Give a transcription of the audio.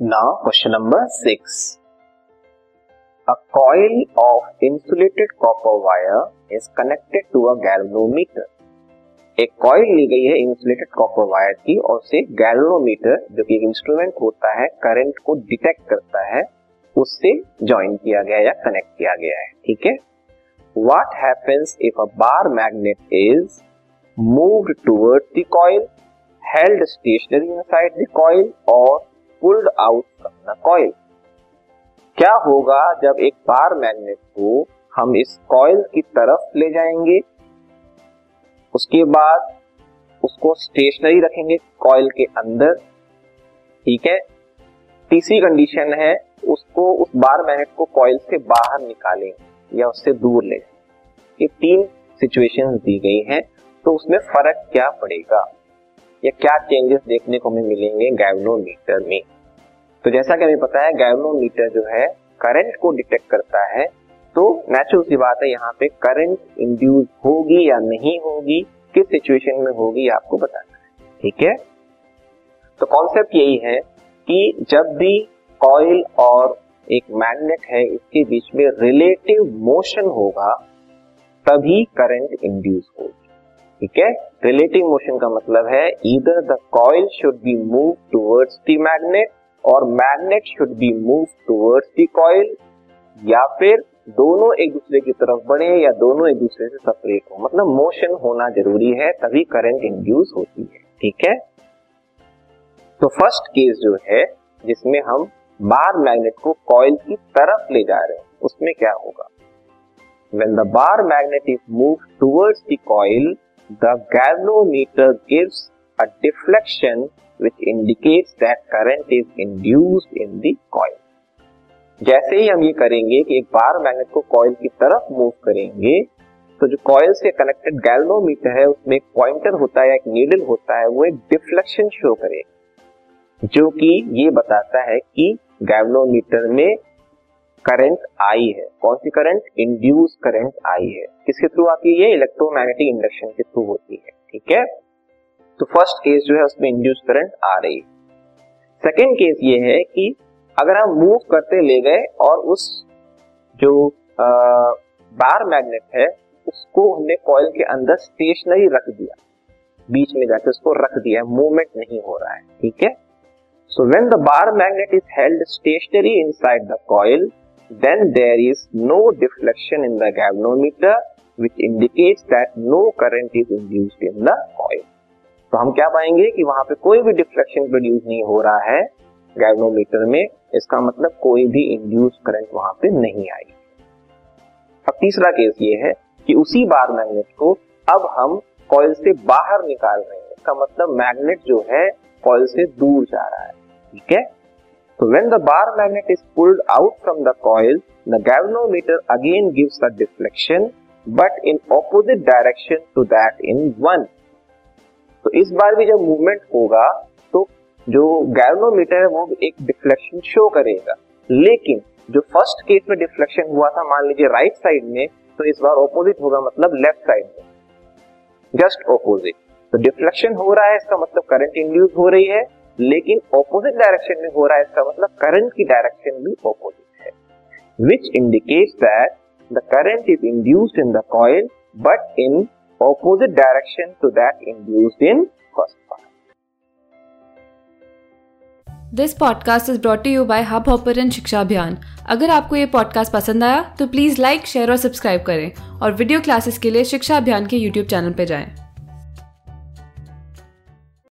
Now, question number six. A coil of insulated copper wire is connected to a galvanometer. एक coil ली गई है insulated copper wire की और उसे गैल्वोमीटर जो कि एक इंस्ट्रूमेंट होता है करंट को डिटेक्ट करता है उससे ज्वाइन किया गया या कनेक्ट किया गया है ठीक है what happens if a bar magnet is moved towards the coil held stationary inside the coil और pulled out from the coil क्या होगा जब एक बार मैग्नेट को हम इस कॉइल की तरफ़ ले जाएँगे? उसके बाद उसको स्टेशनरी रखेंगे कॉइल के अंदर। ठीक है? तीसरी कंडीशन है, उसको उस बार मैग्नेट को कॉइल से बाहर निकालेंगे या उससे दूर ले। ये तीन सिचुएशंस दी गई हैं तो उसमें फ़र्क क्या पड़ेगा? या क्या चेंजेस देखने को हमें मिलेंगे गैवनोमीटर में? तो जैसा कि हमें पता है गैवनोमीटर जो है करंट को डिटेक्ट करता है। तो नेचुरल सी बात है, यहाँ पे करंट इंड्यूस होगी या नहीं होगी, किस सिचुएशन में होगी आपको बताना है। ठीक है? तो कॉन्सेप्ट यही है कि जब भी कॉइल और एक मैग्नेट है, इसके बीच में रिलेटिव मोशन होगा, तभी करंट इंड्यूस होगी। ठीक है? रिलेटिव मोशन का मतलब है इधर the coil should be move towards the magnet और magnet should be move towards the coil या फिर दोनों एक दूसरे की तरफ़ बढ़े या दोनों एक दूसरे से सेपरेट हो। मतलब मोशन होना ज़रूरी है, तभी करंट इंड्यूस होती है। ठीक है? तो फ़र्स्ट केस जो है, जिसमें हम बार मैग्नेट को कॉइल की तरफ़ ले जा रहे हैं, उसमें क्या होगा? When the bar magnet is move towards the coil the galvanometer gives a deflection which indicates that current is induced in the coil. जैसे ही हम ये करेंगे कि एक बार मैग्नेट को कॉइल की तरफ़ मूव करेंगे तो जो कॉइल से कनेक्टेड गैल्वोमीटर है, उसमें एक पॉइंटर होता है, एक नीडल होता है, वो एक डिफ्लेक्शन शो करेगा। जो कि ये बताता है कि गैल्वोमीटर में करंट आई है। कौन सी करंट इंड्यूस करंट आई है। किसके थ्रू आती है? ये इलेक्ट्रोमैग्नेटिक इंडक्शन के थ्रू होती है। ठीक है? तो फ़र्स्ट केस जो है उसमें इंड्यूस करंट आ रही है। सेकेंड केस ये है कि अगर हम मूव करते ले गए और उस जो आ, बार मैग्नेट है उसको हमने कॉइल के अंदर स्टेशनरी रख दिया। बीच में जाके उसको रख दिया मूवमेंट नहीं हो रहा है। ठीक है? So when the bar magnet is held stationary inside the coil then there is no deflection in the galvanometer which indicates that no current is induced in the coil. तो हम क्या पाएँगे कि वहाँ पे कोई भी डिफ्लेक्शन प्रोड्यूस नहीं हो रहा है गैल्वनोमीटर में, इसका मतलब कोई भी इंड्यूस करंट वहाँ पे नहीं आई अब तीसरा केस ये है कि उसी बार मैग्नेट को अब हम कॉइल से बाहर निकाल रहे हैं, इसका मतलब मैग्नेट जो है कॉइल से दूर जा रहा है। ठीक है? तो when the bar magnet is pulled out from the coil the galvanometer again gives a deflection but in opposite direction to that in one तो इस बार भी जब मूवमेंट होगा तो जो गैल्वोमीटर है, वो एक डिफ्लेक्शन शो करेगा। लेकिन जो फ़र्स्ट केस में डिफ्लेक्शन हुआ था, मान लीजिए राइट साइड में तो इस बार ऑपोजिट होगा मतलब लेफ़्ट साइड में। जस्ट ऑपोजिट तो डिफ्लेक्शन हो रहा है, इसका मतलब करंट इंड्यूस हो रही है। लेकिन ऑपोजिट डायरेक्शन में हो रहा है इसका मतलब करंट की डायरेक्शन भी ऑपोजिट है which indicates that the current is induced in the coil but in opposite direction to that induced in first part this podcast is brought you by Hubhopper and Shiksha Abhiyan अगर आपको ये podcast पसंद आया तो please like share और subscribe करें और video classes के लिए शिक्षा अभियान के यूट्यूब चैनल पर जाएँ।